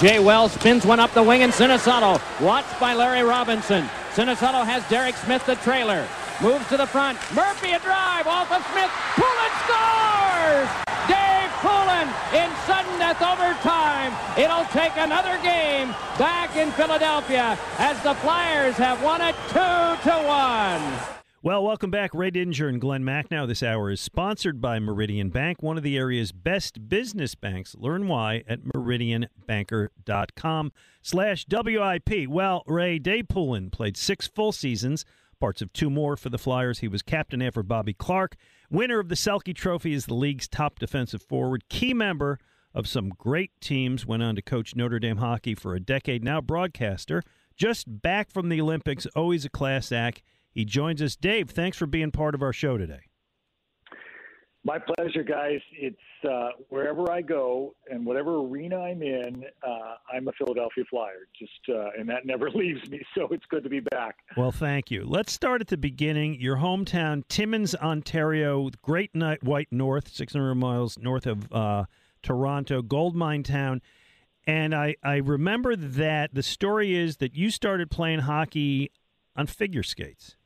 Jay Wells spins one up the wing and Sinisalo. Watched by Larry Robinson. Sinisalo has Derek Smith the trailer. Moves to the front. Murphy a drive off of Smith. Poulin scores! Dave Poulin in sudden death overtime. It'll take another game back in Philadelphia as the Flyers have won it 2 to 1. Well, welcome back. Ray Didinger and Glenn Macnow. This hour is sponsored by Meridian Bank, one of the area's best business banks. Learn why at meridianbanker.com slash WIP. Well, Ray, Dave Poulin played six full seasons, parts of two more for the Flyers. He was captain after Bobby Clarke. Winner of the Selke Trophy is the league's top defensive forward. Key member of some great teams. Went on to coach Notre Dame hockey for a decade. Now broadcaster. Just back from the Olympics. Always a class act. He joins us. Dave, thanks for being part of our show today. My pleasure, guys. It's uh, wherever I go and whatever arena I'm in, uh, I'm a Philadelphia Flyer. Just uh, and that never leaves me. So it's good to be back. Well, thank you. Let's start at the beginning. Your hometown, Timmins, Ontario, Great Night White North, 600 miles north of uh, Toronto, gold mine town. And I, I remember that the story is that you started playing hockey on figure skates.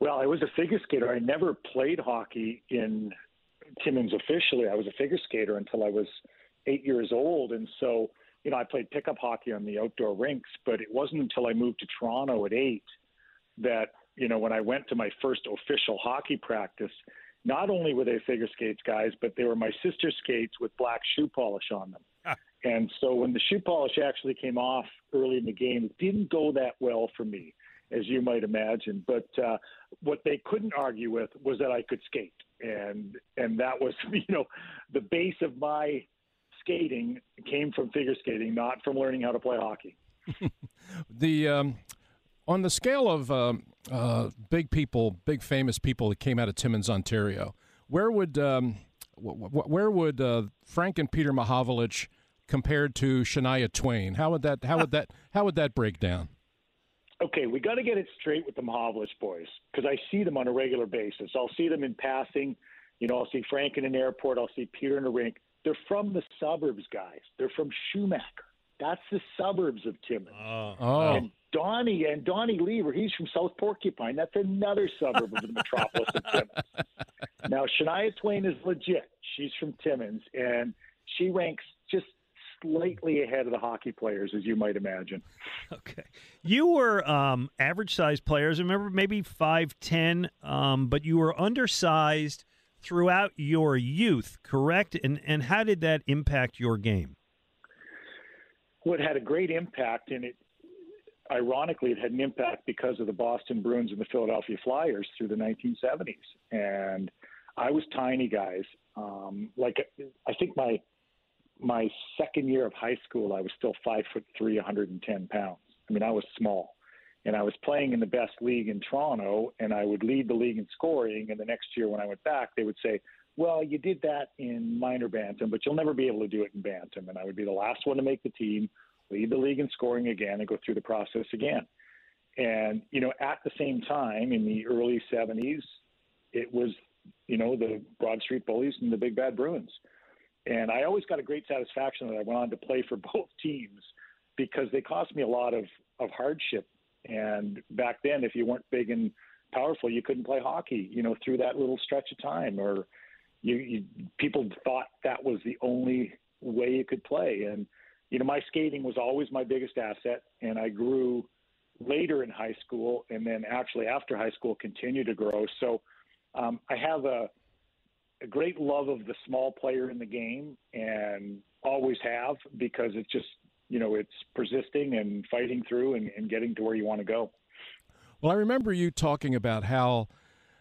Well, I was a figure skater. I never played hockey in Timmins officially. I was a figure skater until I was eight years old. And so, you know, I played pickup hockey on the outdoor rinks, but it wasn't until I moved to Toronto at eight that, you know, when I went to my first official hockey practice, not only were they figure skates guys, but they were my sister skates with black shoe polish on them. And so when the shoe polish actually came off early in the game, it didn't go that well for me as you might imagine. But uh, what they couldn't argue with was that I could skate, and and that was you know the base of my skating came from figure skating, not from learning how to play hockey. the um, on the scale of uh, uh, big people, big famous people that came out of Timmins, Ontario, where would um, where would uh, Frank and Peter Mahovlich compared to Shania Twain? How would that how would that how would that break down? Okay, we got to get it straight with the Mahovlich boys because I see them on a regular basis. I'll see them in passing. You know, I'll see Frank in an airport. I'll see Peter in a rink. They're from the suburbs, guys. They're from Schumacher. That's the suburbs of Timmins. Oh. oh. And Donnie and Donnie Lever, he's from South Porcupine. That's another suburb of the metropolis of Timmins. Now, Shania Twain is legit. She's from Timmins, and she ranks just slightly ahead of the hockey players, as you might imagine. Okay, you were um, average sized players. Remember, maybe five ten, um, but you were undersized throughout your youth, correct? And and how did that impact your game? Well, it had a great impact, and it ironically it had an impact because of the Boston Bruins and the Philadelphia Flyers through the 1970s, and I was tiny, guys. Um, like I think my my second year of high school, I was still five foot three, 110 pounds. I mean, I was small, and I was playing in the best league in Toronto, and I would lead the league in scoring. And the next year, when I went back, they would say, "Well, you did that in minor bantam, but you'll never be able to do it in bantam." And I would be the last one to make the team, lead the league in scoring again, and go through the process again. And you know, at the same time, in the early 70s, it was you know the Broad Street Bullies and the Big Bad Bruins and I always got a great satisfaction that I went on to play for both teams because they cost me a lot of, of hardship. And back then, if you weren't big and powerful, you couldn't play hockey, you know, through that little stretch of time. Or you, you people thought that was the only way you could play. And you know, my skating was always my biggest asset, and I grew later in high school, and then actually after high school, continued to grow. So um, I have a, a great love of the small player in the game, and always have because it's just you know it's persisting and fighting through and, and getting to where you want to go. Well, I remember you talking about how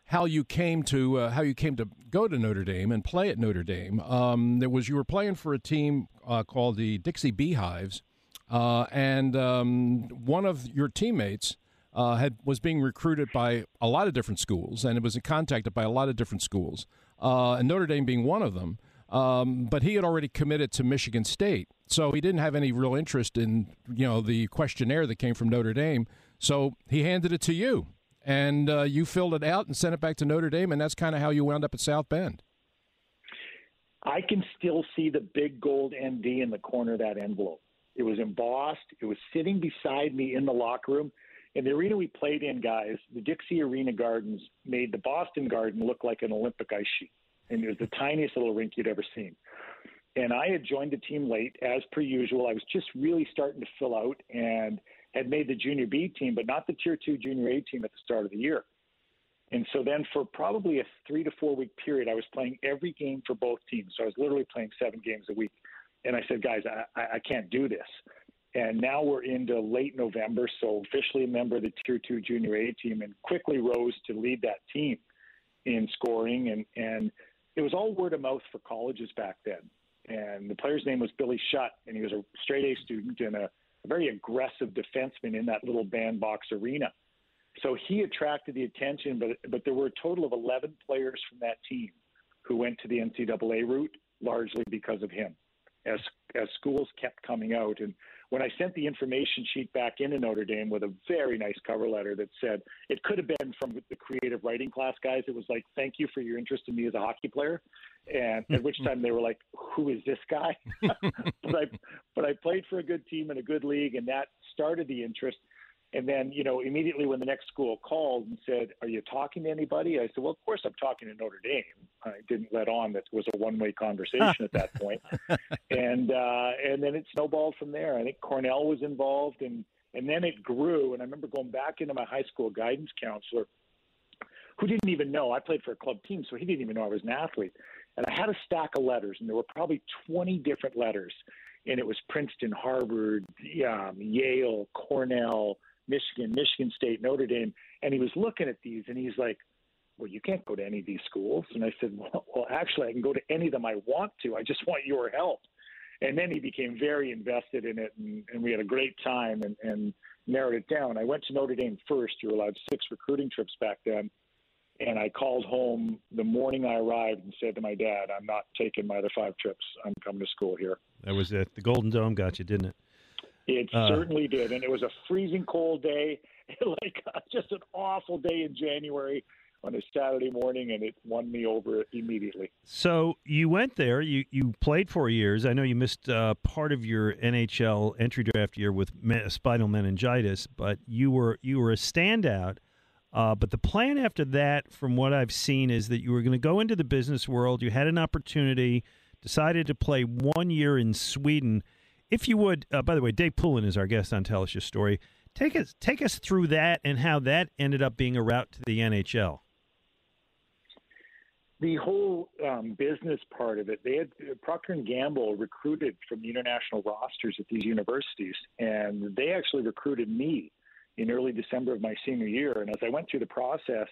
how you came to uh, how you came to go to Notre Dame and play at Notre Dame. Um, there was you were playing for a team uh, called the Dixie Beehives, uh, and um, one of your teammates uh, had was being recruited by a lot of different schools, and it was contacted by a lot of different schools, uh, and Notre Dame being one of them. Um, but he had already committed to Michigan State, so he didn't have any real interest in you know the questionnaire that came from Notre Dame. So he handed it to you and uh, you filled it out and sent it back to Notre Dame, and that's kind of how you wound up at South Bend. I can still see the big gold ND in the corner of that envelope. It was embossed. It was sitting beside me in the locker room. In the arena we played in, guys, the Dixie Arena Gardens made the Boston Garden look like an Olympic ice sheet. And it was the tiniest little rink you'd ever seen. And I had joined the team late, as per usual. I was just really starting to fill out. And – had made the junior B team, but not the tier two junior A team at the start of the year. And so then for probably a three to four week period, I was playing every game for both teams. So I was literally playing seven games a week. And I said, guys, I, I can't do this. And now we're into late November, so officially a member of the Tier 2 Junior A team and quickly rose to lead that team in scoring. And, and it was all word of mouth for colleges back then. And the player's name was Billy Shutt, and he was a straight A student and a very aggressive defenseman in that little bandbox arena. So he attracted the attention, but but there were a total of 11 players from that team who went to the NCAA route, largely because of him. As as schools kept coming out, and when I sent the information sheet back into Notre Dame with a very nice cover letter that said it could have been from the creative writing class guys. It was like, "Thank you for your interest in me as a hockey player," and at which time they were like, "Who is this guy?" but I but I played for a good team in a good league, and that started the interest. And then, you know, immediately when the next school called and said, "Are you talking to anybody?" I said, "Well, of course I'm talking to Notre Dame." I didn't let on that it was a one-way conversation at that point. and uh, and then it snowballed from there. I think Cornell was involved, and and then it grew. And I remember going back into my high school guidance counselor, who didn't even know I played for a club team, so he didn't even know I was an athlete. And I had a stack of letters, and there were probably 20 different letters. And it was Princeton, Harvard, um, Yale, Cornell, Michigan, Michigan State, Notre Dame. And he was looking at these, and he's like, well, you can't go to any of these schools. And I said, well, well, actually, I can go to any of them I want to. I just want your help. And then he became very invested in it, and, and we had a great time and, and narrowed it down. I went to Notre Dame first. You were allowed six recruiting trips back then. And I called home the morning I arrived and said to my dad, I'm not taking my other five trips. I'm coming to school here. That was it. The Golden Dome got you, didn't it? It uh, certainly did. And it was a freezing cold day, like uh, just an awful day in January on a Saturday morning, and it won me over immediately. So you went there. You you played four years. I know you missed uh, part of your NHL entry draft year with me- spinal meningitis, but you were you were a standout uh, but the plan after that, from what I've seen, is that you were going to go into the business world. You had an opportunity, decided to play one year in Sweden. If you would, uh, by the way, Dave Poulin is our guest on Tell Us Your Story. Take us take us through that and how that ended up being a route to the NHL. The whole um, business part of it, they had Procter and Gamble recruited from the international rosters at these universities, and they actually recruited me in early December of my senior year. And as I went through the process,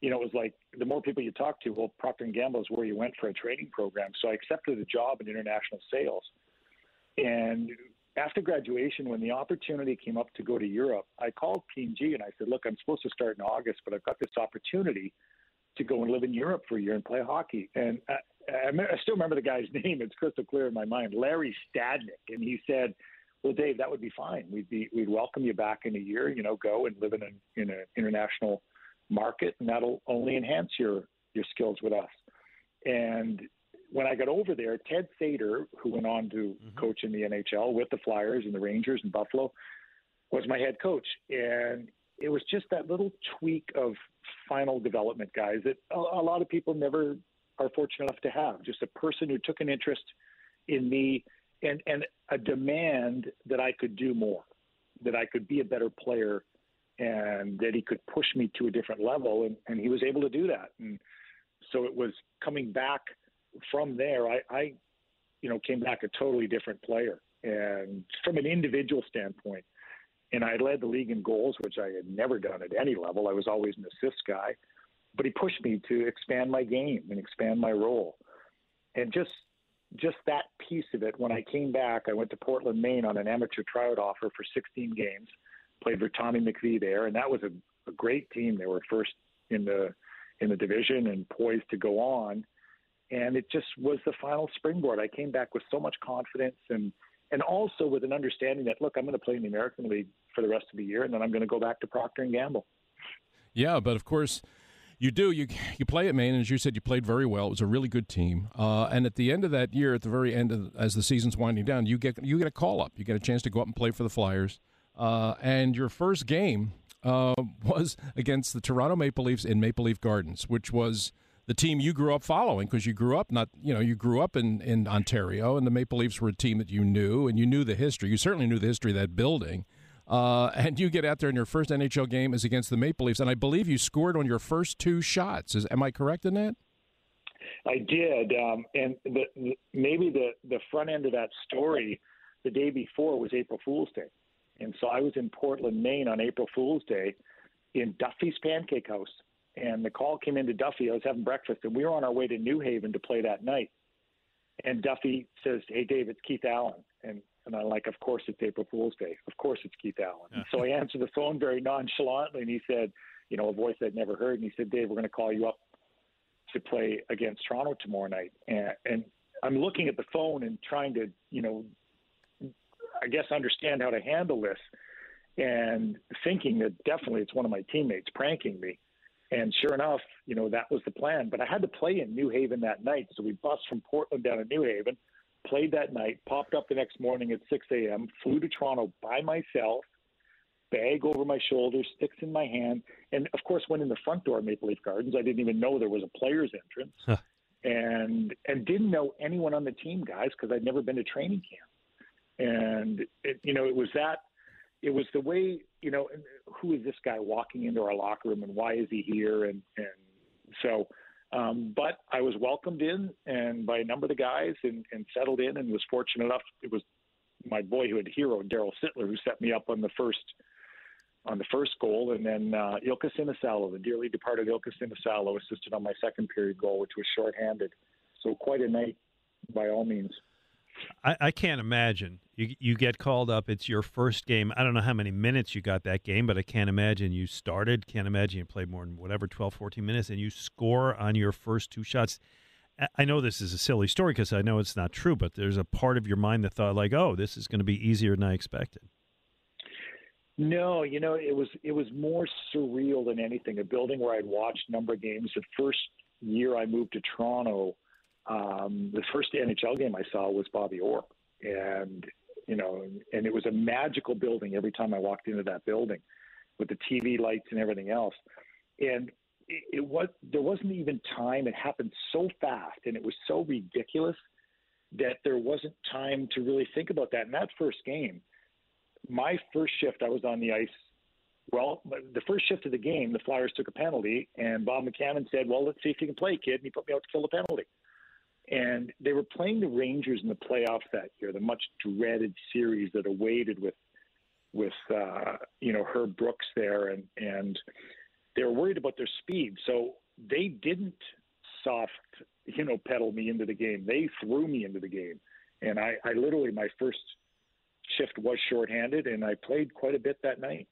you know, it was like the more people you talk to, well, Procter and Gamble is where you went for a training program. So I accepted a job in international sales. And after graduation, when the opportunity came up to go to Europe, I called P&G and I said, "Look, I'm supposed to start in August, but I've got this opportunity to go and live in Europe for a year and play hockey." And I, I, I still remember the guy's name; it's crystal clear in my mind, Larry Stadnick. And he said, well, Dave, that would be fine. We'd be we'd welcome you back in a year. You know, go and live in an in an international market, and that'll only enhance your your skills with us. And when I got over there, Ted Sator, who went on to mm-hmm. coach in the NHL with the Flyers and the Rangers and Buffalo, was my head coach. And it was just that little tweak of final development, guys, that a, a lot of people never are fortunate enough to have. Just a person who took an interest in me and and a demand that I could do more, that I could be a better player, and that he could push me to a different level, and, and he was able to do that. And so it was coming back from there. I, I, you know, came back a totally different player, and from an individual standpoint. And I led the league in goals, which I had never done at any level. I was always an assist guy, but he pushed me to expand my game and expand my role. And just just that piece of it. When I came back, I went to Portland, Maine on an amateur tryout offer for 16 games. Played for Tommy McVie there, and that was a, a great team. They were first in the in the division and poised to go on. And it just was the final springboard. I came back with so much confidence and and also with an understanding that look, I'm going to play in the American League for the rest of the year, and then I'm going to go back to Procter and Gamble. Yeah, but of course, you do. You you play at Maine, and as you said, you played very well. It was a really good team. Uh, and at the end of that year, at the very end, of, as the season's winding down, you get you get a call up. You get a chance to go up and play for the Flyers. Uh, and your first game uh, was against the Toronto Maple Leafs in Maple Leaf Gardens, which was the team you grew up following because you grew up not you know you grew up in in Ontario, and the Maple Leafs were a team that you knew, and you knew the history. You certainly knew the history of that building. Uh, and you get out there and your first NHL game is against the Maple Leafs, and I believe you scored on your first two shots. Is am I correct in that? I did, um, and the, the, maybe the the front end of that story, the day before was April Fool's Day, and so I was in Portland, Maine on April Fool's Day, in Duffy's Pancake House, and the call came into Duffy. I was having breakfast, and we were on our way to New Haven to play that night. And Duffy says, "Hey, Dave, it's Keith Allen," and and I'm like, of course it's April Fool's Day. Of course it's Keith Allen. Yeah. So I answered the phone very nonchalantly, and he said, you know, a voice I'd never heard, and he said, Dave, we're going to call you up to play against Toronto tomorrow night. And, and I'm looking at the phone and trying to, you know, I guess understand how to handle this, and thinking that definitely it's one of my teammates pranking me. And sure enough, you know, that was the plan. But I had to play in New Haven that night. So we bus from Portland down to New Haven played that night, popped up the next morning at 6 a.m., flew to Toronto by myself, bag over my shoulder, sticks in my hand, and of course went in the front door of Maple Leaf Gardens. I didn't even know there was a player's entrance, huh. and and didn't know anyone on the team, guys, because I'd never been to training camp, and it, you know it was that. It was the way, you know, who is this guy walking into our locker room and why is he here? And, and so um, but I was welcomed in and by a number of the guys and, and settled in and was fortunate enough. It was my boyhood hero, Daryl Sittler, who set me up on the first on the first goal, and then uh, Ilkka Sinisalo, the dearly departed Ilkka Sinisalo, assisted on my second period goal, which was shorthanded. So quite a night, by all means. I, I, can't imagine you you get called up. It's your first game. I don't know how many minutes you got that game, but I can't imagine you started. Can't imagine you played more than whatever 12, 14 minutes, and you score on your first two shots. I know this is a silly story because I know it's not true, but there's a part of your mind that thought like, "Oh, this is going to be easier than I expected." No, you know, it was it was more surreal than anything. A building where I'd watched number games. The first year I moved to Toronto um, the first NHL game I saw was Bobby Orr, and you know, and it was a magical building every time I walked into that building, with the TV lights and everything else, and it, it was there wasn't even time. It happened so fast, and it was so ridiculous that there wasn't time to really think about that. In that first game, my first shift, I was on the ice well, the first shift of the game, the Flyers took a penalty, and Bob McCammon said, "Well, let's see if you can play, kid." And he put me out to kill the penalty and they were playing the Rangers in the playoffs that year, the much dreaded series that awaited with with uh, you know Herb Brooks there, and and they were worried about their speed, so they didn't soft you know pedal me into the game. They threw me into the game, and I, I literally my first shift was shorthanded, and I played quite a bit that night.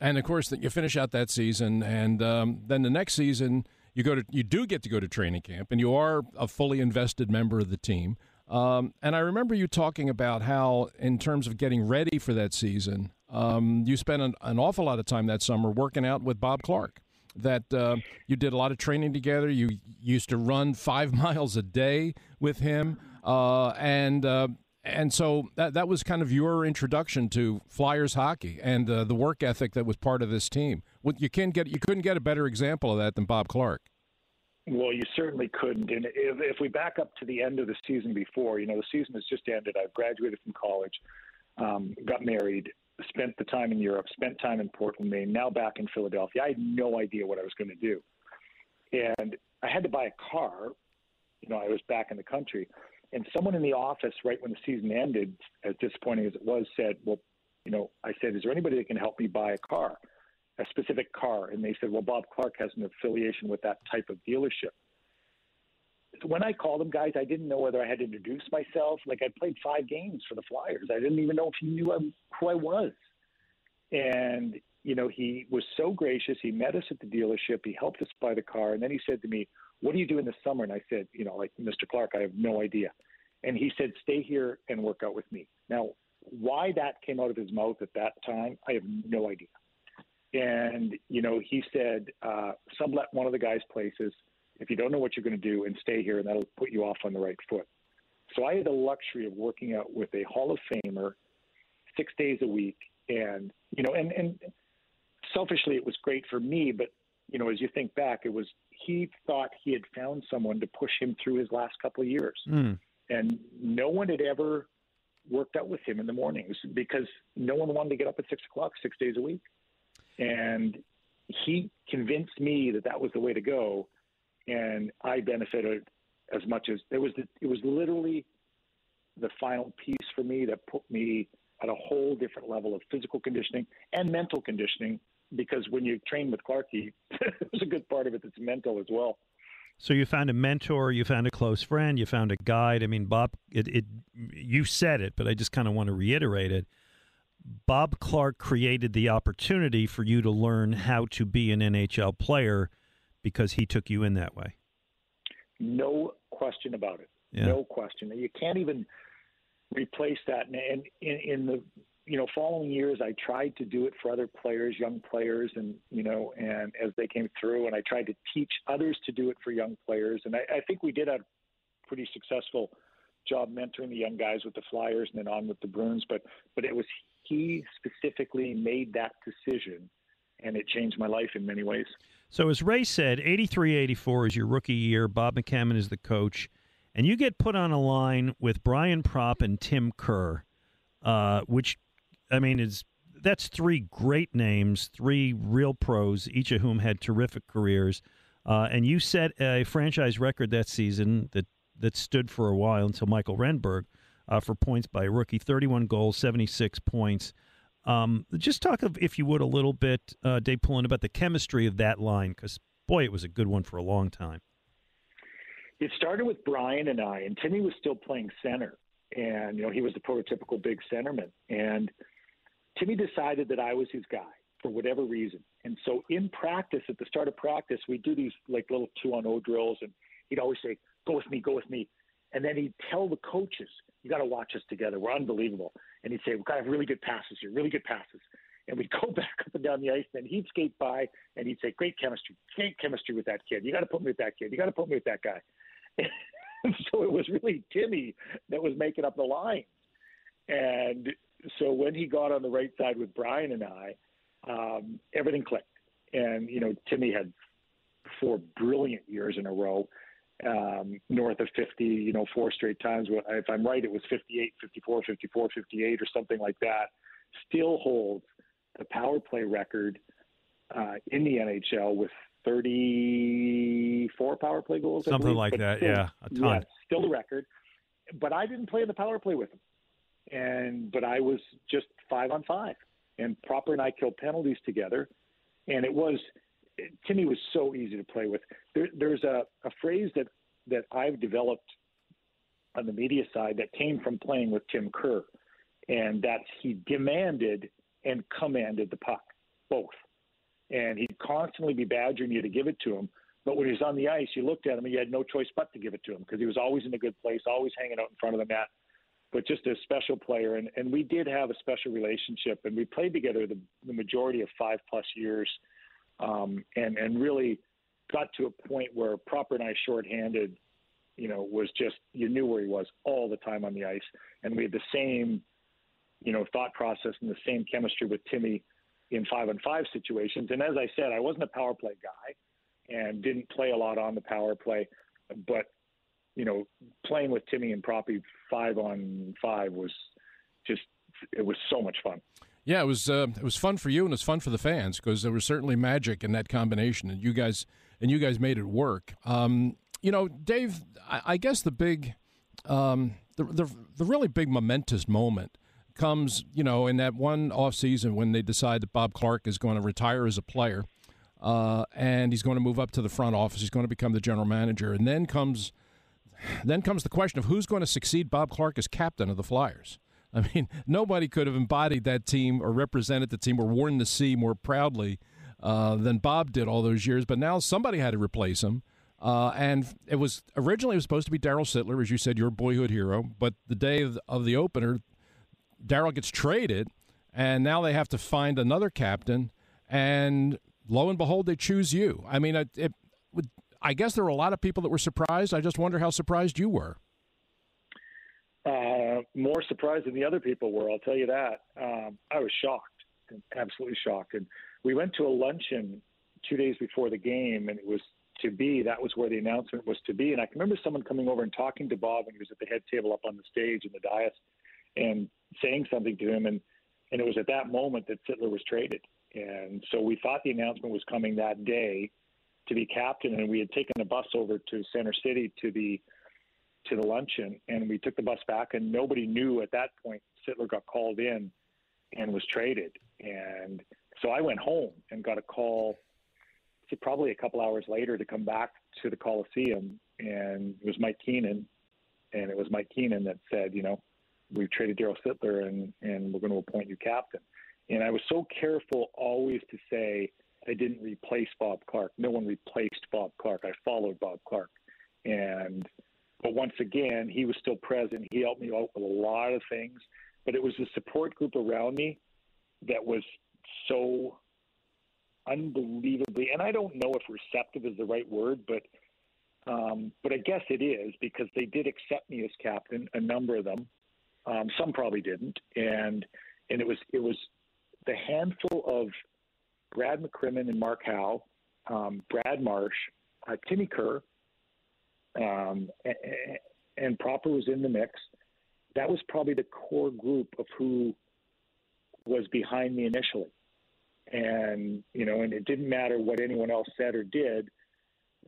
And of course, you finish out that season, and um, then the next season you go to you do get to go to training camp, and you are a fully invested member of the team. Um, and I remember you talking about how, in terms of getting ready for that season, um, you spent an, an, awful lot of time that summer working out with Bob Clarke. That uh, you did a lot of training together. You used to run five miles a day with him, uh, and uh, and so that that was kind of your introduction to Flyers hockey and uh, the work ethic that was part of this team you can get you couldn't get a better example of that than Bob Clarke. Well, you certainly couldn't. And if, if we back up to the end of the season before, you know, the season has just ended. I've graduated from college, um, got married, spent the time in Europe, spent time in Portland, Maine, now back in Philadelphia. I had no idea what I was going to do. And I had to buy a car. You know, I was back in the country. And someone in the office, right when the season ended, as disappointing as it was, said, Well, you know, I said, Is there anybody that can help me buy a car? A specific car, and they said, "Well, Bob Clarke has an affiliation with that type of dealership." So when I called him, guys, I didn't know whether I had to introduce myself. Like I played five games for the Flyers, I didn't even know if he knew who I was. And you know, he was so gracious. He met us at the dealership. He helped us buy the car, and then he said to me, "What are you doing this summer?" And I said, "You know, like Mr. Clarke, I have no idea." And he said, "Stay here and work out with me." Now, why that came out of his mouth at that time, I have no idea. And, you know, he said, uh, sublet one of the guys' places if you don't know what you're going to do and stay here, and that'll put you off on the right foot. So I had the luxury of working out with a Hall of Famer six days a week. And, you know, and, and selfishly, it was great for me. But, you know, as you think back, it was he thought he had found someone to push him through his last couple of years. Mm. And no one had ever worked out with him in the mornings because no one wanted to get up at six o'clock six days a week and he convinced me that that was the way to go, and I benefited as much as it was. The, it was literally the final piece for me that put me at a whole different level of physical conditioning and mental conditioning. Because when you train with Clarky, there's a good part of it that's mental as well. So you found a mentor, you found a close friend, you found a guide. I mean, Bob, it, it you said it, but I just kind of want to reiterate it. Bob Clarke created the opportunity for you to learn how to be an NHL player because he took you in that way. No question about it. Yeah. No question. You can't even replace that. And in, in the you know following years, I tried to do it for other players, young players, and you know, and as they came through, and I tried to teach others to do it for young players. And I, I think we did a pretty successful job mentoring the young guys with the Flyers and then on with the Bruins. But but it was he specifically made that decision, and it changed my life in many ways. So, as Ray said, 83 84 is your rookie year. Bob McCammon is the coach, and you get put on a line with Brian Propp and Tim Kerr, uh, which, I mean, is that's three great names, three real pros, each of whom had terrific careers. Uh, and you set a franchise record that season that, that stood for a while until Mikael Renberg uh, for points by rookie 31 goals, 76 points. Um, just talk, of, if you would, a little bit, uh, Dave Poulin, about the chemistry of that line, because, boy, it was a good one for a long time. It started with Brian and I, and Timmy was still playing center. And, you know, he was the prototypical big centerman. And Timmy decided that I was his guy for whatever reason. And so in practice, at the start of practice, we do these like little two on O drills, and he'd always say, Go with me, go with me. And then he'd tell the coaches, you got to watch us together. We're unbelievable. And he'd say, we've got to have really good passes here, really good passes. And we'd go back up and down the ice, and he'd skate by, and he'd say, great chemistry, great chemistry with that kid. You got to put me with that kid. You got to put me with that guy. And so it was really Timmy that was making up the line. And so when he got on the right side with Brian and I, um, everything clicked. And, you know, Timmy had four brilliant years in a row um, north of 50, you know, four straight times. If I'm right, it was 58, 54, 54, 58, or something like that. Still holds the power play record uh, in the NHL with 34 power play goals. Something like but that, still, yeah, a ton. Yeah, still the record. But I didn't play in the power play with him, and but I was just five on five, and Proper and I killed penalties together, and it was Timmy was so easy to play with. There, there's a, a phrase that, that I've developed on the media side that came from playing with Tim Kerr, and that's he demanded and commanded the puck, both. And he'd constantly be badgering you to give it to him. But when he was on the ice, you looked at him and you had no choice but to give it to him because he was always in a good place, always hanging out in front of the net, but just a special player. And, and we did have a special relationship, and we played together the, the majority of five plus years – um, and and really got to a point where Proper and I shorthanded, you know, was just you knew where he was all the time on the ice, and we had the same, you know, thought process and the same chemistry with Timmy in five on five situations. And as I said, I wasn't a power play guy, and didn't play a lot on the power play, but you know, playing with Timmy and Proppy five on five was just it was so much fun. Yeah, it was uh, it was fun for you and it was fun for the fans because there was certainly magic in that combination, and you guys and you guys made it work. Um, you know, Dave, I, I guess the big, um, the, the the really big momentous moment comes, you know, in that one off season when they decide that Bob Clarke is going to retire as a player, uh, and he's going to move up to the front office. He's going to become the general manager, and then comes then comes the question of who's going to succeed Bob Clarke as captain of the Flyers. I mean, nobody could have embodied that team or represented the team or worn the C more proudly uh, than Bob did all those years. But now somebody had to replace him. Uh, and it was originally it was supposed to be Daryl Sittler, as you said, your boyhood hero. But the day of the, of the opener, Daryl gets traded, and now they have to find another captain. And lo and behold, they choose you. I mean, it, it I guess there were a lot of people that were surprised. I just wonder how surprised you were. Uh, more surprised than the other people were. I'll tell you that. Um, I was shocked, absolutely shocked. And we went to a luncheon two days before the game, and it was to be. That was where the announcement was to be. And I can remember someone coming over and talking to Bob when he was at the head table up on the stage in the dais, and saying something to him. And and it was at that moment that Sittler was traded. And so we thought the announcement was coming that day to be captain, and we had taken a bus over to Center City to the to the luncheon, and we took the bus back, and nobody knew at that point Sittler got called in and was traded, and so I went home and got a call, probably a couple hours later, to come back to the Coliseum, and it was Mike Keenan, and it was Mike Keenan that said, you know, we've traded Daryl Sittler, and and we're going to appoint you captain, and I was so careful always to say I didn't replace Bob Clarke. No one replaced Bob Clarke. I followed Bob Clarke, And but once again, he was still present. He helped me out with a lot of things. But it was the support group around me that was so unbelievably and I don't know if receptive is the right word, but um, but I guess it is because they did accept me as captain, a number of them. Um, some probably didn't, and and it was it was the handful of Brad McCrimmon and Mark Howe, um, Brad Marsh, uh, Timmy Kerr, um, and, and Proper was in the mix. That was probably the core group of who was behind me initially. And, you know, and it didn't matter what anyone else said or did,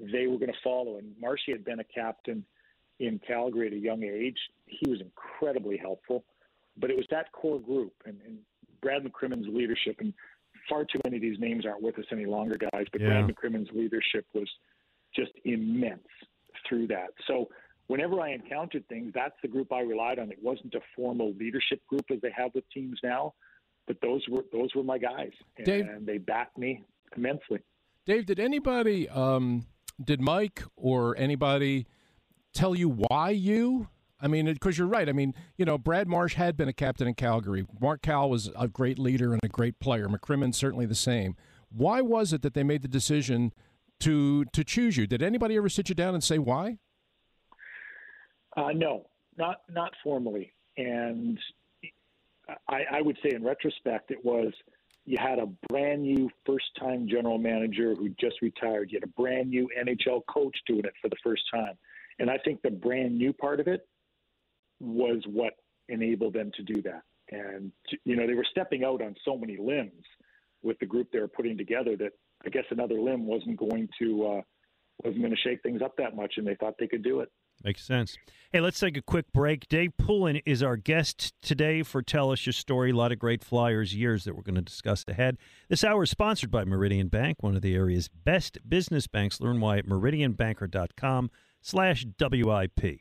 they were going to follow. And Marshy had been a captain in Calgary at a young age. He was incredibly helpful. But it was that core group and, and Brad McCrimmon's leadership. And far too many of these names aren't with us any longer, guys. But yeah. Brad McCrimmon's leadership was just immense through that. So whenever I encountered things, that's the group I relied on. It wasn't a formal leadership group as they have with teams now, but those were those were my guys, and, Dave, and they backed me immensely. Dave, did anybody, um, did Mike or anybody tell you why you? I mean, because you're right. I mean, you know, Brad Marsh had been a captain in Calgary. Mark Cal was a great leader and a great player. McCrimmon certainly the same. Why was it that they made the decision to to choose you? Did anybody ever sit you down and say why? Uh, no, not not formally. And I, I would say, in retrospect, it was you had a brand new first time general manager who just retired. You had a brand new NHL coach doing it for the first time. And I think the brand new part of it was what enabled them to do that. And you know, they were stepping out on so many limbs with the group they were putting together that I guess another limb wasn't going to uh, wasn't going to shake things up that much, and they thought they could do it. Makes sense. Hey, let's take a quick break. Dave Poulin is our guest today for Tell Us Your Story. A lot of great Flyers years that we're going to discuss ahead. This hour is sponsored by Meridian Bank, one of the area's best business banks. Learn why at meridianbanker.com slash WIP.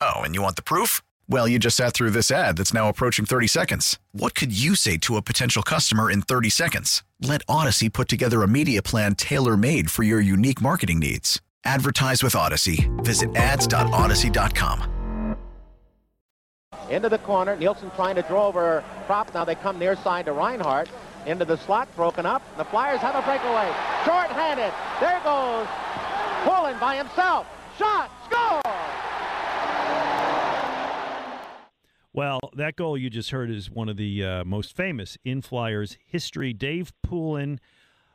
Oh, and you want the proof? Well, you just sat through this ad that's now approaching 30 seconds. What could you say to a potential customer in 30 seconds? Let Audacy put together a media plan tailor made for your unique marketing needs. Advertise with Audacy. Visit ads.audacy.com. Into the corner. Nielsen trying to draw over Propp. Now they come near side to Reinhardt. Into the slot, broken up. The Flyers have a breakaway. Short-handed. There goes Poulin by himself. Shot. Score! Well, that goal you just heard is one of the uh, most famous in Flyers history. Dave Poulin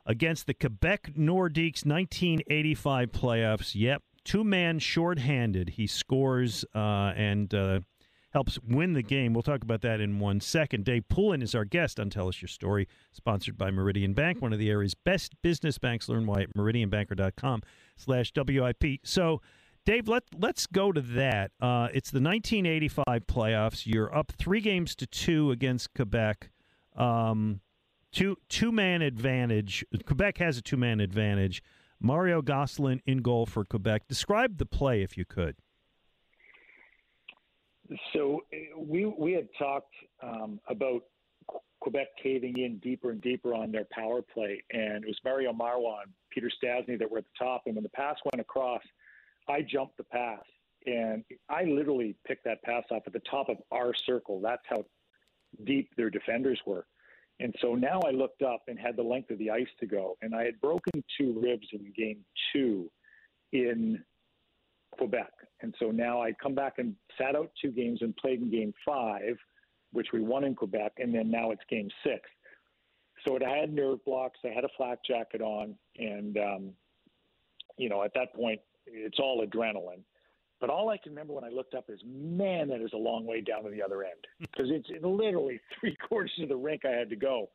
against the Quebec Nordiques 1985 playoffs. Yep, two man shorthanded. He scores uh, and uh, helps win the game. We'll talk about that in one second. Dave Poulin is our guest on Tell Us Your Story, sponsored by Meridian Bank, one of the area's best business banks. Learn why at meridianbanker.com slash WIP. So, Dave, let, let's go to that. Uh, it's the 1985 playoffs. You're up three games to two against Quebec. Um, two two man advantage. Quebec has a two man advantage. Mario Gosselin in goal for Quebec. Describe the play if you could. So we we had talked um, about Quebec caving in deeper and deeper on their power play, and it was Mario Marois, Peter Stastny that were at the top. And when the pass went across, I jumped the pass, and I literally picked that pass off at the top of our circle. That's how deep their defenders were. And so now I looked up and had the length of the ice to go, and I had broken two ribs in game two in Quebec. And so now I come back and sat out two games and played in game five, which we won in Quebec, and then now it's game six. So it, I had nerve blocks, I had a flak jacket on, and um, you know at that point it's all adrenaline. But all I can remember when I looked up is, man, that is a long way down to the other end hmm. because it's literally three quarters of the rink I had to go.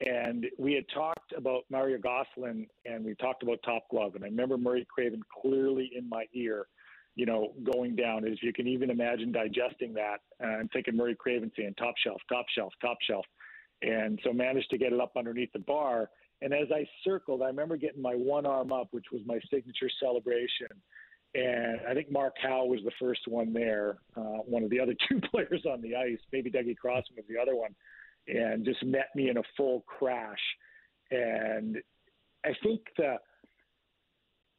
And we had talked about Mario Gosselin and we talked about Top Glove. And I remember Murray Craven clearly in my ear, you know, going down as you can even imagine digesting that and thinking Murray Craven saying top shelf, top shelf, top shelf. And so managed to get it up underneath the bar. And as I circled, I remember getting my one arm up, which was my signature celebration. And I think Mark Howe was the first one there, uh, one of the other two players on the ice. Maybe Dougie Crossman was the other one and just met me in a full crash. And I think that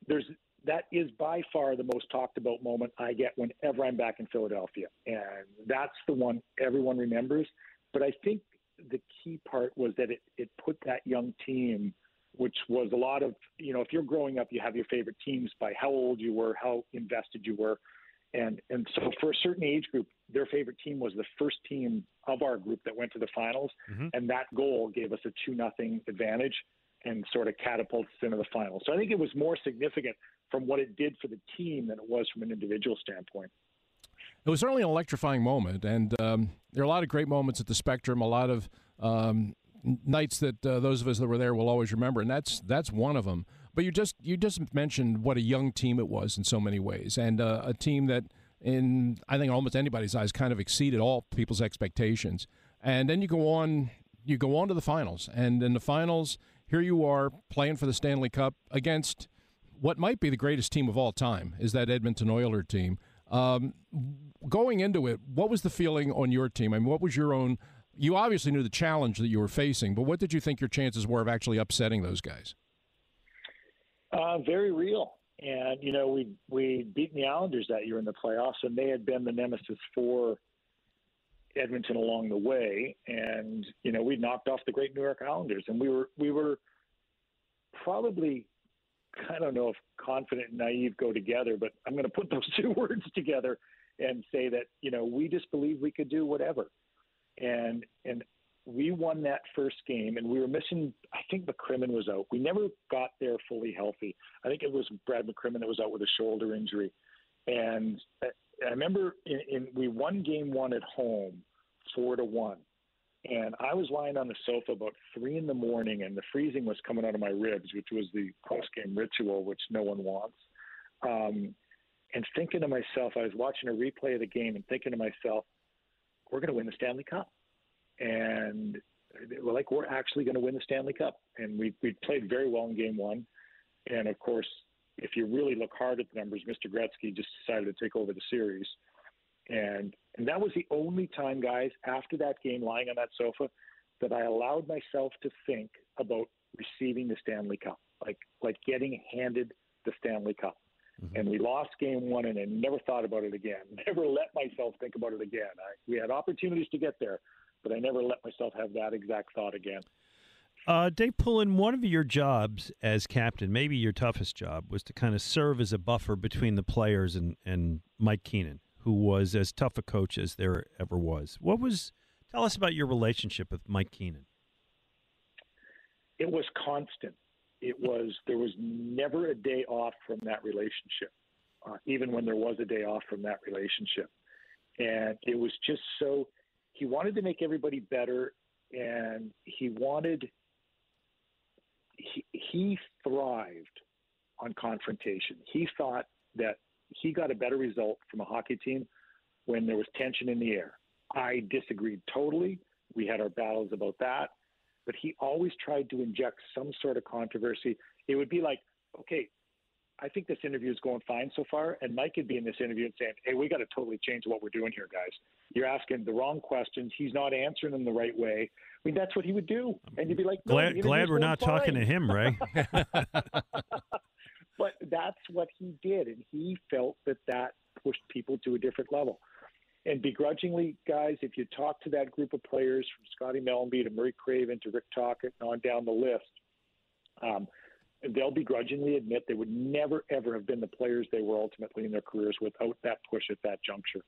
there's that is by far the most talked about moment I get whenever I'm back in Philadelphia, and that's the one everyone remembers. But I think the key part was that it it put that young team, which was a lot of you know if you're growing up, you have your favorite teams by how old you were, how invested you were, and and so for a certain age group, their favorite team was the first team of our group that went to the finals, mm-hmm. and that goal gave us a two nothing advantage and sort of catapults us into the finals. So I think it was more significant from what it did for the team than it was from an individual standpoint. It was certainly an electrifying moment, and um, there are a lot of great moments at the Spectrum. A lot of um, nights that uh, those of us that were there will always remember, and that's that's one of them. But you just you just mentioned what a young team it was in so many ways, and uh, a team that in I think almost anybody's eyes kind of exceeded all people's expectations. And then you go on you go on to the finals, and in the finals, here you are playing for the Stanley Cup against what might be the greatest team of all time, is that Edmonton Oiler team. Um, going into it, what was the feeling on your team? I mean, what was your own? You obviously knew the challenge that you were facing, but what did you think your chances were of actually upsetting those guys? Uh, very real. And you know, we we beaten the Islanders that year in the playoffs, and they had been the nemesis for Edmonton along the way. And you know, we knocked off the great New York Islanders, and we were we were probably I don't know if confident and naive go together, but I'm going to put those two words together and say that you know we just believe we could do whatever, and and we won that first game, and we were missing. I think McCrimmon was out. We never got there fully healthy. I think it was Brad McCrimmon that was out with a shoulder injury, and I remember in, in we won game one at home, four to one, and I was lying on the sofa about three in the morning, and the freezing was coming out of my ribs, which was the post game ritual, which no one wants. Um, and thinking to myself, I was watching a replay of the game and thinking to myself, we're going to win the Stanley Cup. And we're like, we're actually going to win the Stanley Cup. And we, we played very well in game one. And of course, if you really look hard at the numbers, Mr. Gretzky just decided to take over the series. And, and that was the only time, guys, after that game, lying on that sofa, that I allowed myself to think about receiving the Stanley Cup, like, like getting handed the Stanley Cup. Mm-hmm. And we lost game one, and I never thought about it again. Never let myself think about it again. I, we had opportunities to get there, but I never let myself have that exact thought again. Uh, Dave Poulin, one of your jobs as captain, maybe your toughest job, was to kind of serve as a buffer between the players and, and Mike Keenan, who was as tough a coach as there ever was. What was? Tell us about your relationship with Mike Keenan. It was constant it was there was never a day off from that relationship, uh, even when there was a day off from that relationship, and it was just so he wanted to make everybody better, and he wanted he, he thrived on confrontation. He thought that he got a better result from a hockey team when there was tension in the air. I disagreed totally. We had our battles about that but he always tried to inject some sort of controversy. It would be like, okay, I think this interview is going fine so far. And Mike could be in this interview and saying, hey, we got to totally change what we're doing here, guys. You're asking the wrong questions. He's not answering them the right way. I mean, that's what he would do. And you'd be like, no, glad, glad we're not fine. talking to him, Ray. but that's what he did. And he felt that that pushed people to a different level. And begrudgingly, guys, if you talk to that group of players from Scotty Mellanby to Murray Craven to Rick Tocchet and on down the list, um, they'll begrudgingly admit they would never ever have been the players they were ultimately in their careers without that push at that juncture.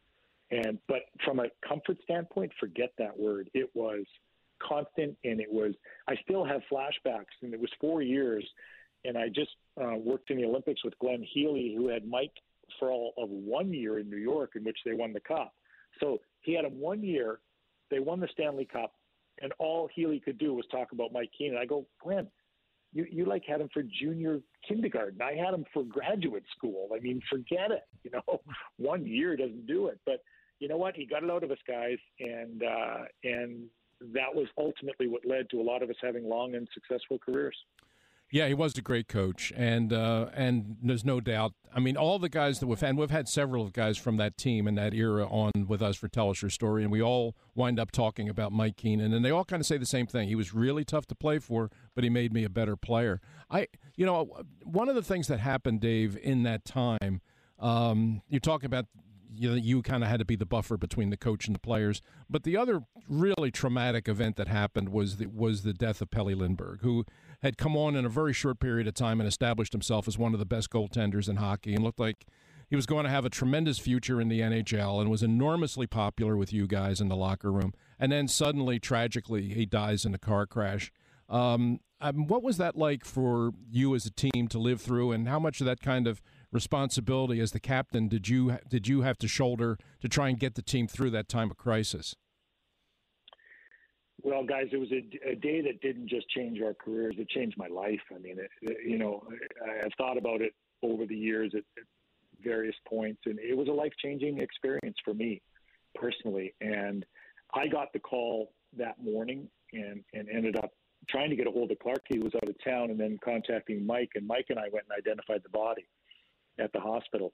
And but from a comfort standpoint, forget that word. It was constant, and it was. I still have flashbacks, and it was four years, and I just uh, worked in the Olympics with Glenn Healy, who had Mike for all of one year in New York, in which they won the cup. So he had him one year. They won the Stanley Cup, and all Healy could do was talk about Mike Keenan. I go, Glenn, you you like had him for junior kindergarten. I had him for graduate school. I mean, forget it. You know, one year doesn't do it. But you know what? He got it out of us guys, and uh, and that was ultimately what led to a lot of us having long and successful careers. Yeah, he was a great coach, and uh, and there's no doubt. I mean, all the guys that we've and we've had several guys from that team and that era on with us for Tell Us Your Story, and we all wind up talking about Mike Keenan, and they all kind of say the same thing. He was really tough to play for, but he made me a better player. I, you know, one of the things that happened, Dave, in that time, um, you're talking about you, you kind of had to be the buffer between the coach and the players. But the other really traumatic event that happened was the, was the death of Pelle Lindbergh, who had come on in a very short period of time and established himself as one of the best goaltenders in hockey and looked like he was going to have a tremendous future in the NHL and was enormously popular with you guys in the locker room. And then suddenly, tragically, he dies in a car crash. Um, um, what was that like for you as a team to live through, and how much of that kind of responsibility as the captain did you did you have to shoulder to try and get the team through that time of crisis? Well, guys, it was a, a day that didn't just change our careers; it changed my life. I mean, it, it, you know, I've thought about it over the years at, at various points, and it was a life-changing experience for me personally. And I got the call that morning, and and ended up trying to get a hold of Clarke. He was out of town, and then contacting Mike, and Mike and I went and identified the body at the hospital.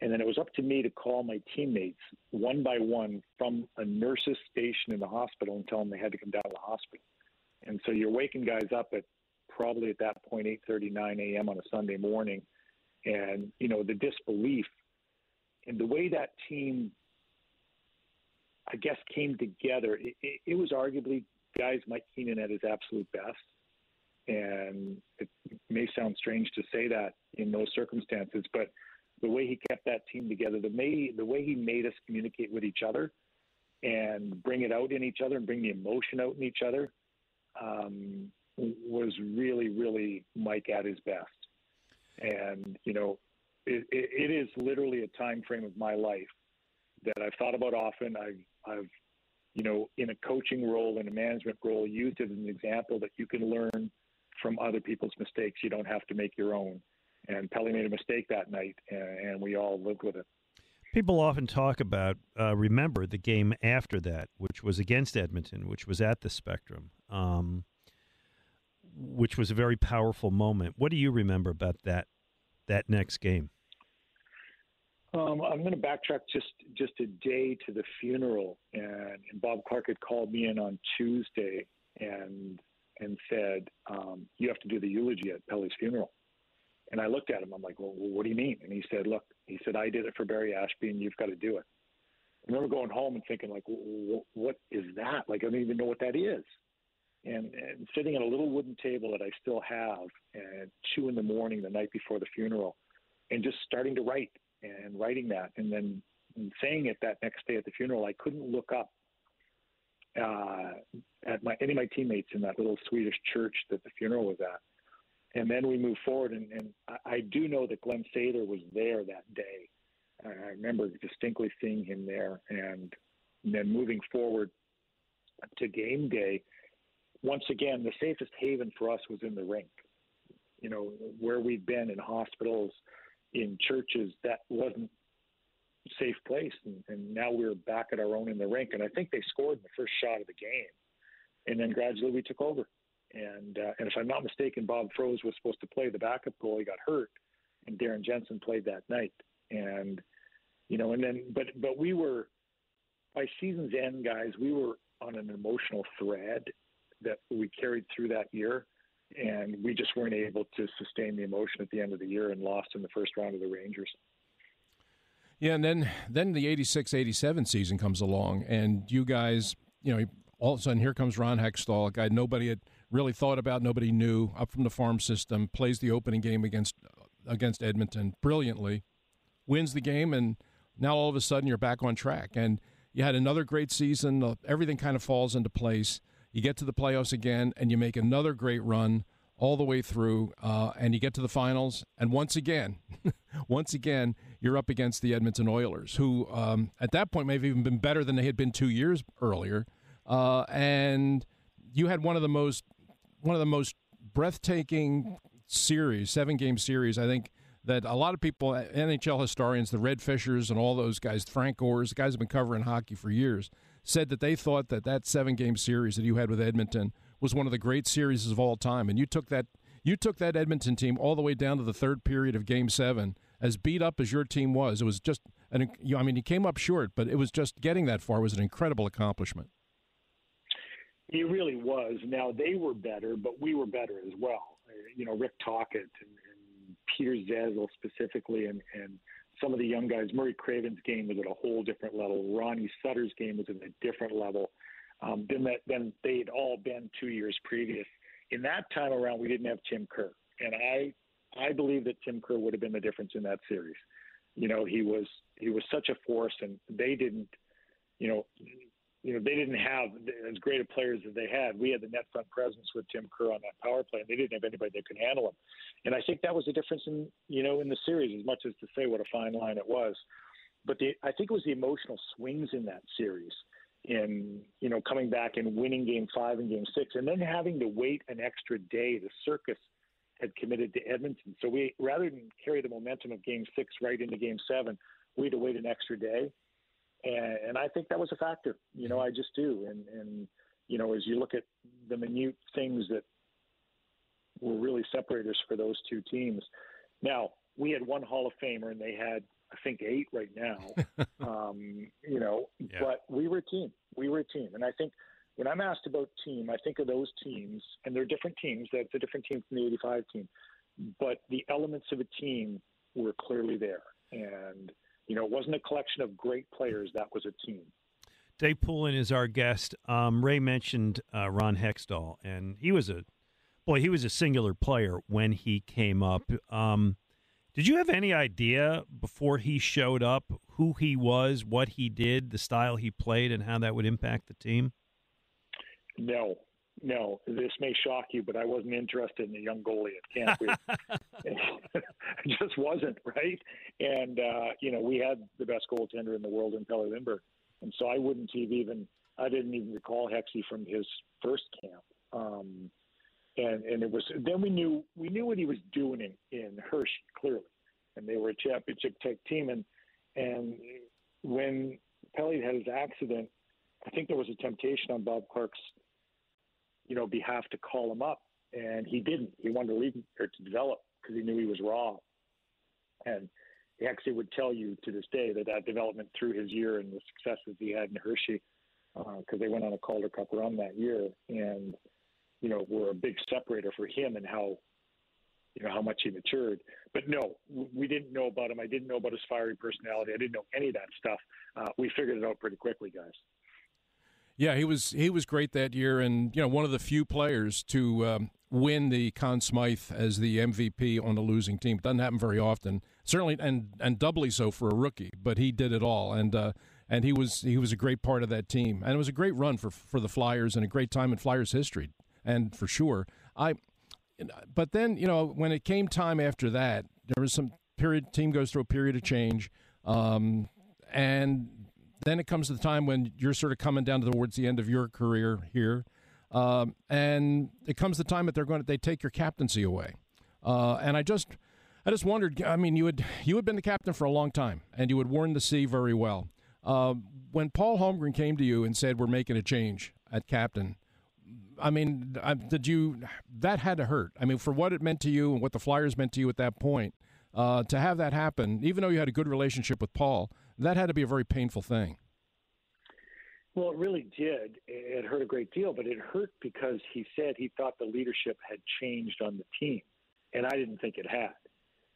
And then it was up to me to call my teammates one by one from a nurse's station in the hospital and tell them they had to come down to the hospital. And so you're waking guys up at probably at that point 8:39 a.m. on a Sunday morning, and you know the disbelief and the way that team, I guess, came together. It, it, it was arguably guys Mike Keenan at his absolute best, and it may sound strange to say that in those circumstances, but the way he kept that team together, the way the way he made us communicate with each other, and bring it out in each other and bring the emotion out in each other um, was really, really Mike at his best. And you know, it, it, it is literally a time frame of my life that I've thought about often. I've, I've, you know, in a coaching role, in a management role, used it as an example that you can learn from other people's mistakes. You don't have to make your own. And Pelle made a mistake that night, and, and we all lived with it. People often talk about, uh, remember the game after that, which was against Edmonton, which was at the Spectrum, um, which was a very powerful moment. What do you remember about that that next game? Um, I'm going to backtrack just just a day to the funeral, and, and Bob Clarke had called me in on Tuesday and and said, um, "You have to do the eulogy at Pelle's funeral." And I looked at him. I'm like, "Well, what do you mean?" And he said, "Look," he said, "I did it for Barry Ashbee, and you've got to do it." I remember going home and thinking, like, "What is that? Like, I don't even know what that is." And, and sitting at a little wooden table that I still have at two in the morning the night before the funeral, and just starting to write and writing that, and then saying it that next day at the funeral. I couldn't look up uh, at my any of my teammates in that little Swedish church that the funeral was at. And then we moved forward, and, and I, do know that Glen Sather was there that day. I remember distinctly seeing him there, and, then moving forward to game day. Once again, the safest haven for us was in the rink. You know, where we'd been in hospitals, in churches, that wasn't safe place. And, and now we're back at our own in the rink. And I think they scored in the first shot of the game. And then gradually we took over. And uh, and if I'm not mistaken, Bob Froese was supposed to play the backup goal. He got hurt, and Darren Jensen played that night. And you know, and then but but we were by season's end, guys. We were on an emotional thread that we carried through that year, and we just weren't able to sustain the emotion at the end of the year and lost in the first round of the Rangers. Yeah, and then then the 86-87 season comes along, and you guys, you know, all of a sudden here comes Ron Hextall, a guy nobody had really thought about, nobody knew, up from the farm system, plays the opening game against against Edmonton brilliantly, wins the game, and now all of a sudden you're back on track, and you had another great season. Uh, everything kind of falls into place. You get to the playoffs again, and you make another great run all the way through, uh, and you get to the finals, and once again, once again, you're up against the Edmonton Oilers, who um, at that point may have even been better than they had been two years earlier, uh, and you had one of the most one of the most breathtaking series, seven game series, I think. That a lot of people, NHL historians, the Red Fishers, and all those guys, Frank Gores, guys have been covering hockey for years, said that they thought that that seven game series that you had with Edmonton was one of the great series of all time. And you took that you took that Edmonton team all the way down to the third period of Game Seven. As beat up as your team was, it was just an. I mean, you came up short, but it was just getting that far was an incredible accomplishment. It really was. Now they were better, but we were better as well. You know, Rick Tocchet and, and Peter Zezel specifically, and and some of the young guys. Murray Craven's game was at a whole different level. Ronnie Sutter's game was at a different level um, than that than they'd all been two years previous. In that time around, we didn't have Tim Kerr, and I I believe that Tim Kerr would have been the difference in that series. You know, he was he was such a force, and they didn't. You know, you know, they didn't have as great a players as they had. We had the net front presence with Tim Kerr on that power play, and they didn't have anybody that could handle him. And I think that was the difference in you know in the series, as much as to say what a fine line it was. But the, I think it was the emotional swings in that series, in you know coming back and winning Game Five and Game Six, and then having to wait an extra day. The circus had committed to Edmonton, so we rather than carry the momentum of Game Six right into Game Seven, we had to wait an extra day and, and I think that was a factor. You know, I just do. And and you know, as you look at the minute things that were really separators for those two teams. Now we had one Hall of Famer, and they had I think eight right now. um, you know, yeah. but we were a team. We were a team, and I think when I'm asked about team, I think of those teams, and they're different teams. That's a different team from the '85 team, but the elements of a team were clearly there, and you know, it wasn't a collection of great players. That was a team. Dave Poulin is our guest. Um, Ray mentioned uh, Ron Hextall, and he was a boy. He was a singular player when he came up. Um, Did you have any idea before he showed up who he was, what he did, the style he played, and how that would impact the team? No, no. This may shock you, but I wasn't interested in a young goalie at camp. it just wasn't right. And uh, you know, we had the best goaltender in the world in Pelle Lindbergh, and so I wouldn't have even I didn't even recall Hexy from his first camp. Um, and and it was then we knew we knew what he was doing in in Hershey clearly, and they were a championship type team. And and when Pelle had his accident, I think there was a temptation on Bob Clarke's, you know, behalf to call him up, and he didn't. He wanted to leave or to develop because he knew he was raw. And he actually would tell you to this day that that development through his year and the successes he had in Hershey, because uh, they went on a Calder Cup run that year, and you know, were a big separator for him and how, you know, how much he matured. But no, we didn't know about him. I didn't know about his fiery personality. I didn't know any of that stuff. Uh, we figured it out pretty quickly, guys. Yeah, he was he was great that year, and you know, one of the few players to um, win the Conn Smythe as the MVP on a losing team. It doesn't happen very often. Certainly, and and doubly so for a rookie. But he did it all, and uh, and he was he was a great part of that team, and it was a great run for for the Flyers and a great time in Flyers history and for sure, I. But then you know when it came time after that, there was some period. Team goes through a period of change, um, and then it comes to the time when you're sort of coming down towards the end of your career here, um, and it comes the time that they're going to they take your captaincy away, uh, and I just. I just wondered. I mean, you had you had been the captain for a long time, and you had worn the C very well. Uh, when Paul Holmgren came to you and said, "We're making a change at captain," I mean, did you? That had to hurt. I mean, for what it meant to you and what the Flyers meant to you at that point, uh, to have that happen, even though you had a good relationship with Paul, that had to be a very painful thing. Well, it really did. It hurt a great deal, but it hurt because he said he thought the leadership had changed on the team, and I didn't think it had.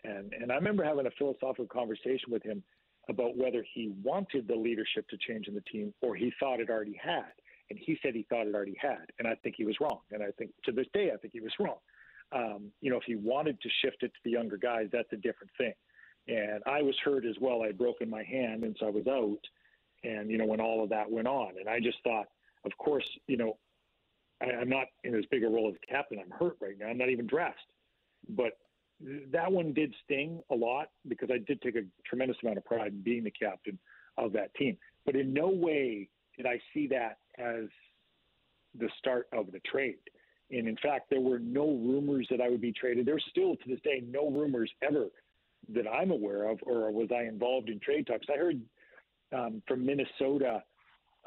And and I remember having a philosophical conversation with him about whether he wanted the leadership to change in the team or he thought it already had and he said he thought it already had, and I think he was wrong. And I think to this day, I think he was wrong. Um, you know, if he wanted to shift it to the younger guys, that's a different thing. And I was hurt as well. I had broken my hand, and so I was out. And you know, when all of that went on, and I just thought, of course, you know, I, I'm not in as big a role as captain. I'm hurt right now. I'm not even dressed. But that one did sting a lot because I did take a tremendous amount of pride in being the captain of that team. But in no way did I see that as the start of the trade. And in fact, there were no rumors that I would be traded. There's still to this day no rumors ever that I'm aware of, or was I involved in trade talks. I heard um, from Minnesota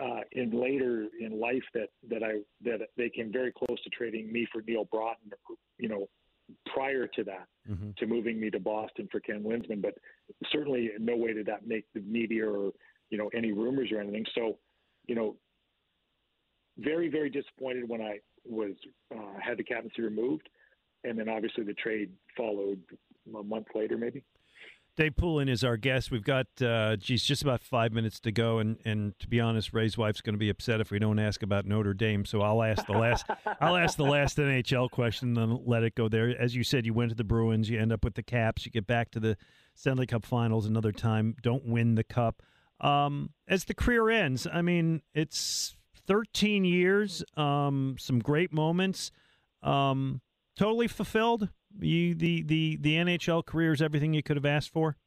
uh, in later in life that that I that they came very close to trading me for Neal Broten, You know, prior to that, mm-hmm. to moving me to Boston for Ken Linseman. But certainly, in no way did that make the media or you know any rumors or anything. So, you know, very, very disappointed when I was uh, had the captaincy removed, and then obviously the trade followed a month later, maybe. Dave Poulin is our guest. We've got, uh, geez, just about five minutes to go, and, and to be honest, Ray's wife's going to be upset if we don't ask about Notre Dame. So I'll ask the last, I'll ask the last NHL question, and then let it go there. As you said, you went to the Bruins, you end up with the Caps, you get back to the Stanley Cup Finals another time, don't win the cup. Um, as the career ends, I mean, it's 13 years, um, some great moments. Um, totally fulfilled. You, the the the NHL career is everything you could have asked for.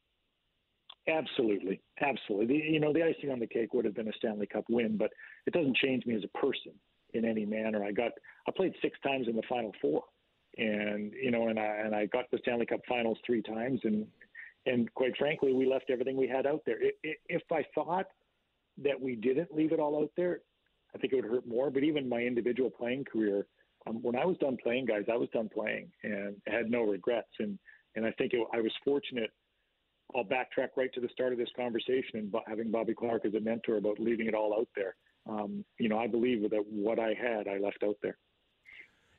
Absolutely, absolutely. You know, the icing on the cake would have been a Stanley Cup win, but it doesn't change me as a person in any manner. I got I played six times in the Final Four, and you know, and I and I got the Stanley Cup Finals three times, and and quite frankly, we left everything we had out there. If I thought that we didn't leave it all out there, I think it would hurt more. But even my individual playing career, um, when I was done playing, guys, I was done playing and had no regrets. And and I think it, I was fortunate. I'll backtrack right to the start of this conversation and having Bobby Clarke as a mentor about leaving it all out there. Um, you know, I believe that what I had, I left out there.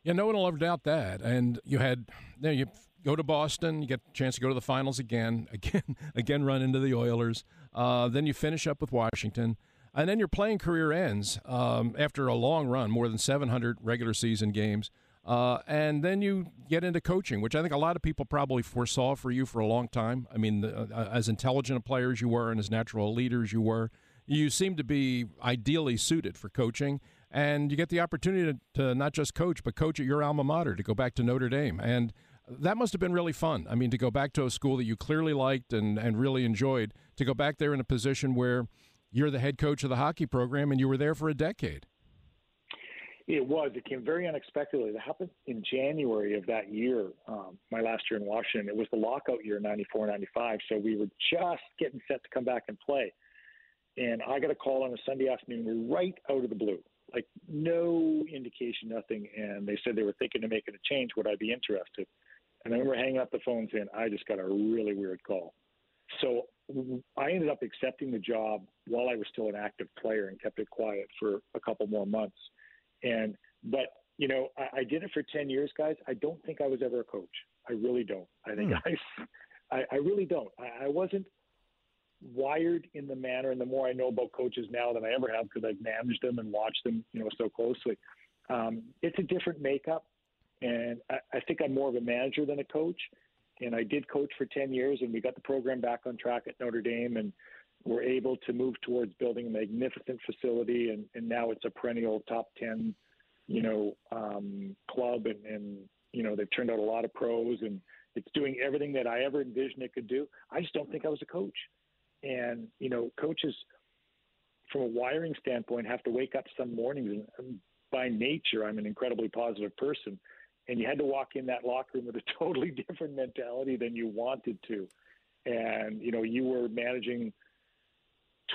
Yeah, no one will ever doubt that. And you had, you, know, you go to Boston, you get a chance to go to the finals again, again, again, run into the Oilers. Uh, then you finish up with Washington. And then your playing career ends um, after a long run, more than 700 regular season games. Uh, and then you get into coaching, which I think a lot of people probably foresaw for you for a long time. I mean, uh, as intelligent a player as you were and as natural a leader as you were, you seem to be ideally suited for coaching. And you get the opportunity to, to not just coach, but coach at your alma mater, to go back to Notre Dame. And that must have been really fun. I mean, to go back to a school that you clearly liked and, and really enjoyed, to go back there in a position where you're the head coach of the hockey program and you were there for a decade. It was. It came very unexpectedly. It happened in January of that year, um, my last year in Washington. It was the lockout year, 94, 95. So we were just getting set to come back and play. And I got a call on a Sunday afternoon right out of the blue, like no indication, nothing. And they said they were thinking of making a change. Would I be interested? And I remember hanging up the phone saying, I just got a really weird call. So I ended up accepting the job while I was still an active player and kept it quiet for a couple more months. And but you know, I, I did it for ten years, guys. I don't think I was ever a coach. I really don't. I think hmm. I, I, I really don't. I, I wasn't wired in the manner, and the more I know about coaches now than I ever have because I've managed them and watched them, you know, so closely. Um, it's a different makeup, and I, I think I'm more of a manager than a coach. And I did coach for 10 years, and we got the program back on track at Notre Dame, and we're able to move towards building a magnificent facility, and, and now it's a perennial top 10, you know, um, club, and, and you know they've turned out a lot of pros, and it's doing everything that I ever envisioned it could do. I just don't think I was a coach, and you know, coaches from a wiring standpoint have to wake up some mornings, and by nature, I'm an incredibly positive person, and you had to walk in that locker room with a totally different mentality than you wanted to, and you know, you were managing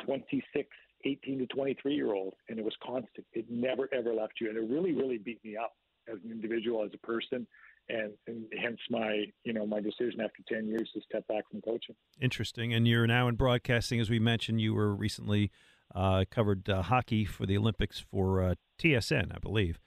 26, 18 to 23 year old, and it was constant. It never ever left you, and it really, really beat me up as an individual, as a person, and, and hence my, you know, my decision after 10 years to step back from coaching. Interesting, and you're now in broadcasting, as we mentioned. You were recently uh, covered uh, hockey for the Olympics for uh, TSN, I believe.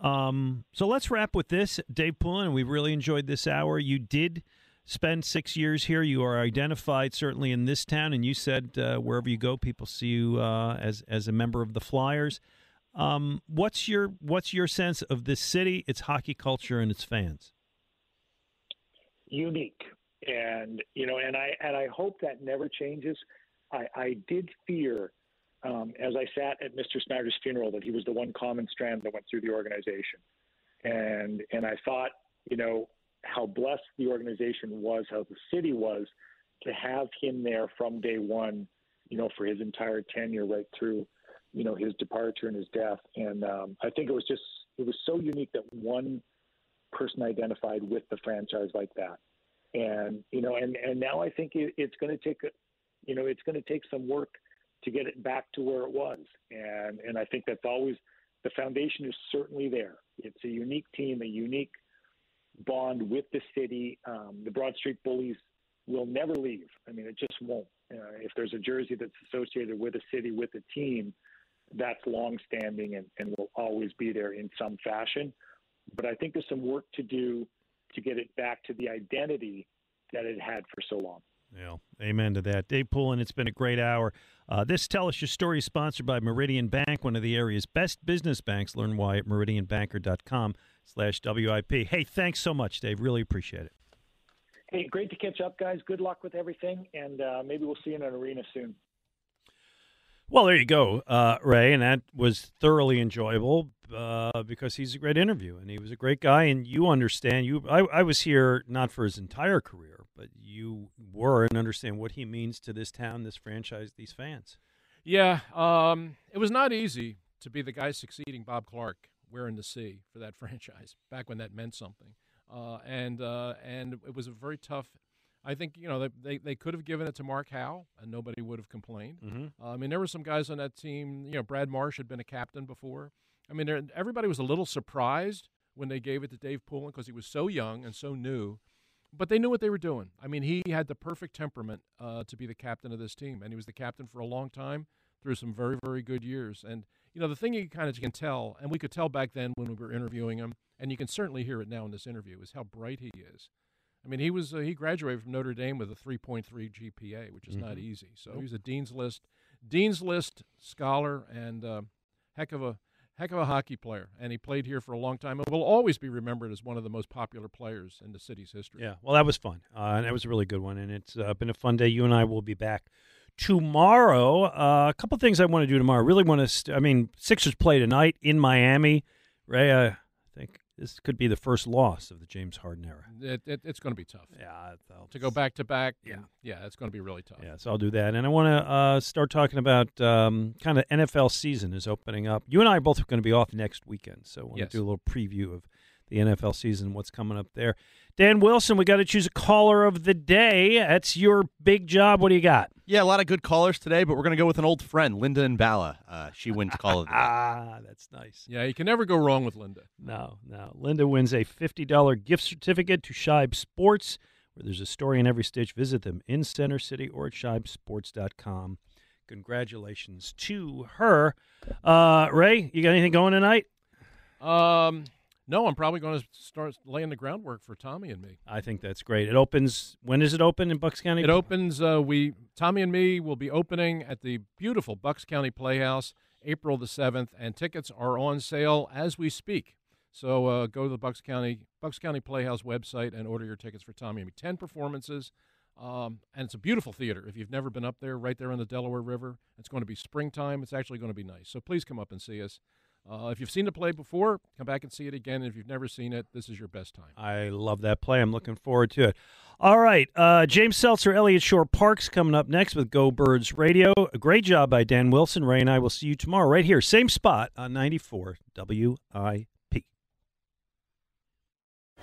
Um, so let's wrap with this, Dave Poulin. We really enjoyed this hour. You did spend six years here. You are identified certainly in this town, and you said uh, wherever you go, people see you uh, as as a member of the Flyers. Um, what's your what's your sense of this city, its hockey culture, and its fans? Unique, and you know, and I and I hope that never changes. I, I did fear um, as I sat at Mr. Snyder's funeral that he was the one common strand that went through the organization, and and I thought, you know, how blessed the organization was, how the city was to have him there from day one, you know, for his entire tenure right through, you know, his departure and his death. And um, I think it was just, it was so unique that one person identified with the franchise like that. And, you know, and, and now I think it, it's going to take, you know, it's going to take some work to get it back to where it was. And, and I think that's always, the foundation is certainly there. It's a unique team, a unique bond with the city. Um, the Broad Street Bullies will never leave. I mean, it just won't. Uh, if there's a jersey that's associated with a city, with a team, that's long-standing and, and will always be there in some fashion. But I think there's some work to do to get it back to the identity that it had for so long. Yeah, amen to that. Dave Poulin, it's been a great hour. Uh, this Tell Us Your Story is sponsored by Meridian Bank, one of the area's best business banks. Learn why at meridianbanker.com slash WIP. Hey, thanks so much, Dave. Really appreciate it. Hey, great to catch up, guys. Good luck with everything, and uh, maybe we'll see you in an arena soon. Well, there you go, uh, Ray, and that was thoroughly enjoyable uh, because he's a great interview and he was a great guy. And you understand, you I, I was here not for his entire career, but you were and understand what he means to this town, this franchise, these fans. Yeah, um, it was not easy to be the guy succeeding Bob Clarke wearing the C for that franchise back when that meant something. Uh, and uh, and it was a very tough. I think you know they, they could have given it to Mark Howe and nobody would have complained. Mm-hmm. Uh, I mean there were some guys on that team. You know Brad Marsh had been a captain before. I mean everybody was a little surprised when they gave it to Dave Poulin because he was so young and so new. But they knew what they were doing. I mean, he had the perfect temperament uh, to be the captain of this team, and he was the captain for a long time through some very, very good years. And you know, the thing you kind of can tell, and we could tell back then when we were interviewing him, and you can certainly hear it now in this interview, is how bright he is. I mean, he was uh, he graduated from Notre Dame with a 3.3 GPA, which is mm-hmm. not easy. So nope. he's a dean's list dean's list scholar and uh, heck of a heck of a hockey player, and he played here for a long time and will always be remembered as one of the most popular players in the city's history. Yeah, well, that was fun, uh, and that was a really good one, and it's uh, been a fun day. You and I will be back tomorrow. Uh, a couple things I want to do tomorrow. I really want to. St- I mean, Sixers play tonight in Miami. Ray, I think this could be the first loss of the James Harden era. It, it, it's going to be tough. Yeah, to go back to back. Yeah, yeah, it's going to be really tough. Yeah, so I'll do that, and I want to uh, start talking about um, kind of NFL season is opening up. You and I are both going to be off next weekend, so I want Yes. to do a little preview of the NFL season, what's coming up there. Dan Wilson, we got to choose a caller of the day. That's your big job. What do you got? Yeah, a lot of good callers today, but we're going to go with an old friend, Linda and Bala. Uh, she wins call of the day. Ah, that's nice. Yeah, you can never go wrong with Linda. No, no. Linda wins a $50 gift certificate to Shibe Sports, where there's a story in every stitch. Visit them in Center City or at shibesports.com. Congratulations to her. Uh, Ray, you got anything going tonight? Um, no, I'm probably going to start laying the groundwork for Tommy and me. I think that's great. It opens, When is it open in Bucks County? It opens. Uh, we Tommy and me will be opening at the beautiful Bucks County Playhouse April the seventh, and tickets are on sale as we speak. So uh, go to the Bucks County Bucks County Playhouse website and order your tickets for Tommy and me. Ten performances, um, and it's a beautiful theater. If you've never been up there, right there on the Delaware River, it's going to be springtime. It's actually going to be nice. So please come up and see us. Uh, if you've seen the play before, come back and see it again. If you've never seen it, this is your best time. I love that play. I'm looking forward to it. All right. Uh, James Seltzer, Eliot Shorr-Parks coming up next with Go Birds Radio. A great job by Dan Wilson. Ray and I will see you tomorrow right here, same spot on 94 WIP.